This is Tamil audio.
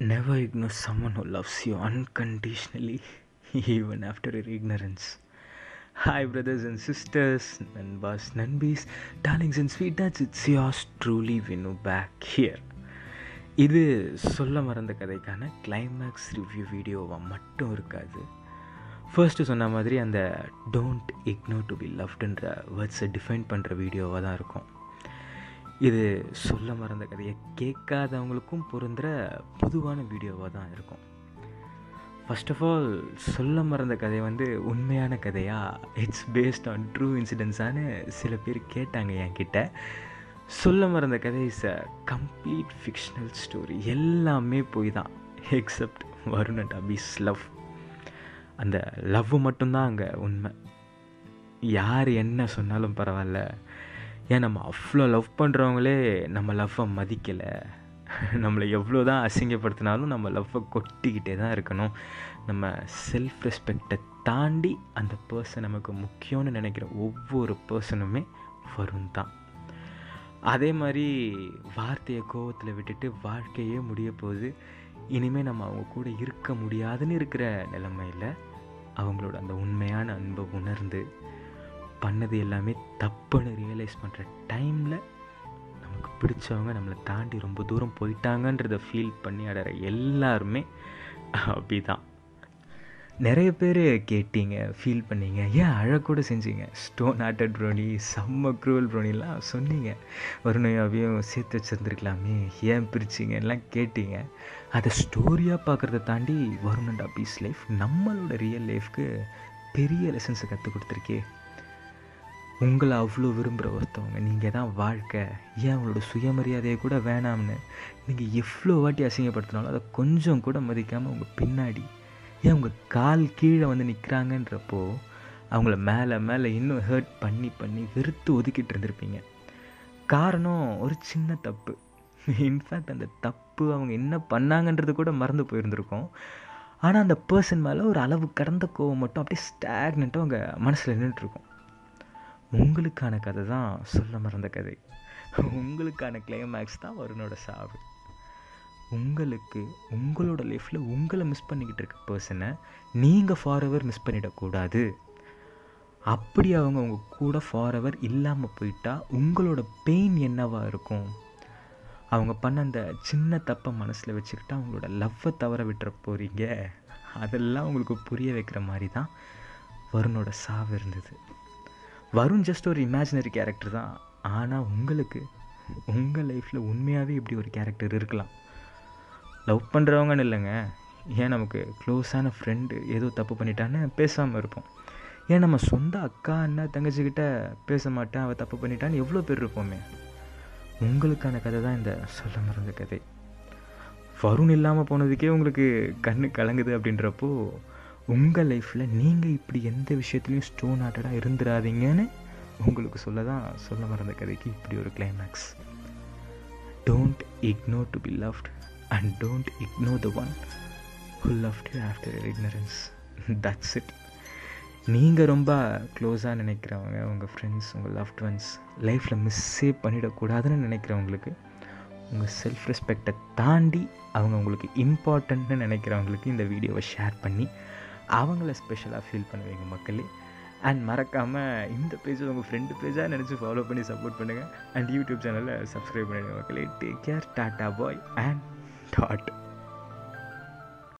Never ignore someone who loves you unconditionally, even after your ignorance. Hi, brothers and sisters, Nanbas, Nanbis, darlings and sweethearts, it's yours truly, Vinu, back here. இது சொல்ல மறந்த கதைக்கான கிளைமேக்ஸ் ரிவ்யூ வீடியோவாக மட்டும் இருக்காது ஃபர்ஸ்ட்டு சொன்ன மாதிரி அந்த டோன்ட் இக்னோர் டு பி லவ்டுன்ற வேர்ட்ஸை டிஃபைன் பண்ணுற வீடியோவாக தான் இருக்கும் இது சொல்ல மறந்த கதையை கேட்காதவங்களுக்கும் பொருந்துகிற பொதுவான வீடியோவாக தான் இருக்கும். ஃபஸ்ட் ஆஃப் ஆல் சொல்ல மறந்த கதை வந்து உண்மையான கதையா? இட்ஸ் பேஸ்ட் ஆன் ட்ரூ இன்சிடென்ட்ஸானு சில பேர் கேட்டாங்க என்கிட்ட. சொல்ல மறந்த கதை is a complete fictional story எல்லாமே போய் தான் except Varun and Abbe's love அந்த லவ் மட்டும்தான் அங்கே உண்மை. யார் என்ன சொன்னாலும் பரவாயில்ல. ஏன் நம்ம அவ்வளோ லவ் பண்ணுறவங்களே நம்ம லவ்வை மதிக்கலை. நம்மளை எவ்வளோ தான் அசிங்கப்படுத்தினாலும் நம்ம லவ்வை கொட்டிக்கிட்டே தான் இருக்கணும். நம்ம செல்ஃப் ரெஸ்பெக்டை தாண்டி அந்த பர்சன் நமக்கு முக்கியம்னு நினைக்கிற ஒவ்வொரு பர்சனுமே வரும் தான். அதே மாதிரி வார்த்தையை கோவத்தில் விட்டுட்டு வாழ்க்கையே முடிய போகுது. இனிமேல் நம்ம அவங்க கூட இருக்க முடியாதுன்னு இருக்கிற நிலைமையில் அவங்களோட அந்த உண்மையான அன்பை உணர்ந்து பண்ணது எல்லாமே தப்புன்னு ரியலைஸ் பண்ணுற டைமில் நமக்கு பிடிச்சவங்க நம்மளை தாண்டி ரொம்ப தூரம் போயிட்டாங்கன்றதை ஃபீல் பண்ணி அடற எல்லாருமே அப்படி தான் நிறைய பேர் கேட்டீங்க ஃபீல் பண்ணீங்க ஏன் அழக்கூட செஞ்சீங்க? ஸ்டோன் ஆட்டட் ப்ரோனி செம்ம க்ரூவல் ப்ரோனிலாம் சொன்னீங்க. வருணையாவையும் சேர்த்து வச்சுருந்துருக்கலாமே ஏன் பிரிச்சிங்க எல்லாம் கேட்டீங்க. அதை ஸ்டோரியாக பார்க்குறத தாண்டி வருண் அண்ட் அபீஸ் லைஃப் நம்மளோட ரியல் லைஃப்க்கு பெரிய லெசன்ஸை கற்றுக் கொடுத்துருக்கே. உங்களை அவ்வளோ விரும்புகிற ஒருத்தவங்க. நீங்கள் தான் வாழ்க்கை. ஏன் அவங்களோட சுயமரியாதையை கூட வேணாம்னு? நீங்கள் எவ்வளோ வாட்டி அசிங்கப்படுத்தினாலும் அதை கொஞ்சம் கூட மதிக்காமல் உங்கள் பின்னாடி ஏன் உங்கள் கால் கீழே வந்து நிற்கிறாங்கன்றப்போ அவங்கள மேலே மேலே இன்னும் ஹர்ட் பண்ணி பண்ணி வெறுத்து ஒதுக்கிட்டு இருந்திருப்பீங்க. காரணம் ஒரு சின்ன தப்பு. இன்ஃபேக்ட் அந்த தப்பு அவங்க என்ன பண்ணாங்கன்றது கூட மறந்து போயிருந்திருக்கோம். ஆனால் அந்த பர்சன் மேலே ஒரு அளவு கடந்த கோவம் மட்டும் அப்படியே ஸ்டாக்னெண்ட்டாக அவங்க மனசில் நின்றுட்டுருக்கோம் உங்களுக்கான கதை தான் சொல்ல மறந்த கதை. உங்களுக்கான கிளைமேக்ஸ் தான் வருணோட சாவு. உங்களுக்கு உங்களோட லைஃப்பில் உங்களை மிஸ் பண்ணிக்கிட்டு இருக்க பர்சனை நீங்கள் ஃபாரெவர் மிஸ் பண்ணிடக்கூடாது. அப்படி அவங்க உங்கள் கூட ஃபாரெவர் இல்லாமல் போயிட்டா உங்களோட பெயின் என்னவாக இருக்கும்? அவங்க பண்ண அந்த சின்ன தப்பை மனசில் வச்சுக்கிட்டு அவங்களோட லவ்வை தவற விட்டுற போகிறீங்க அதெல்லாம் உங்களுக்கு புரிய வைக்கிற மாதிரி தான் வருணோட சாவு இருந்தது. வருண் ஜஸ்ட் ஒரு இமேஜினரி கேரக்டர் தான். ஆனால் உங்களுக்கு உங்கள் லைஃப்பில் உண்மையாகவே இப்படி ஒரு கேரக்டர் இருக்கலாம். லவ் பண்ணுறவங்கன்னு இல்லைங்க. ஏன் நமக்கு க்ளோஸான ஃப்ரெண்டு ஏதோ தப்பு பண்ணிட்டான்னு பேசாமல் இருப்போம். ஏன் நம்ம சொந்த அக்கா அண்ணா தங்கச்சிக்கிட்ட பேச மாட்டேன் அவள் தப்பு பண்ணிட்டான்னு எவ்வளோ பேர் இருப்போமே. உங்களுக்கான கதை தான் இந்த சொல்ல மறந்த கதை. வருண் இல்லாமல் போனதுக்கே உங்களுக்கு கண்ணு கலங்குது அப்படின்றப்போ உங்கள் லைஃப்பில் நீங்கள் இப்படி எந்த விஷயத்துலையும் ஸ்டோன் ஆட்டடாக இருந்துடாதீங்கன்னு உங்களுக்கு சொல்ல தான் சொல்ல மறந்த கதைக்கு இப்படி ஒரு climax don't ignore to be loved and don't ignore the one who loved you after your ignorance that's it நீங்கள் ரொம்ப க்ளோஸாக நினைக்கிறவங்க உங்கள் ஃப்ரெண்ட்ஸ் உங்கள் லவ்ட் ஒன்ஸ் லைஃப்பில் மிஸ்ஸே பண்ணிடக்கூடாதுன்னு நினைக்கிறவங்களுக்கு உங்கள் செல்ஃப் ரெஸ்பெக்டை தாண்டி அவங்க உங்களுக்கு இம்பார்ட்டண்ட்னு நினைக்கிறவங்களுக்கு இந்த வீடியோவை ஷேர் பண்ணி அவங்கள ஸ்பெஷலாக ஃபீல் பண்ணுவீங்க மக்களே. அண்ட் மறக்காமல் இந்த பேஜை உங்கள் ஃப்ரெண்டு பேஜாக நினச்சி ஃபாலோ பண்ணி சப்போர்ட் பண்ணுங்கள் அண்ட் யூடியூப் சேனலில் சப்ஸ்கிரைப் பண்ணிடுங்க மக்களே. Take care tata bye and dot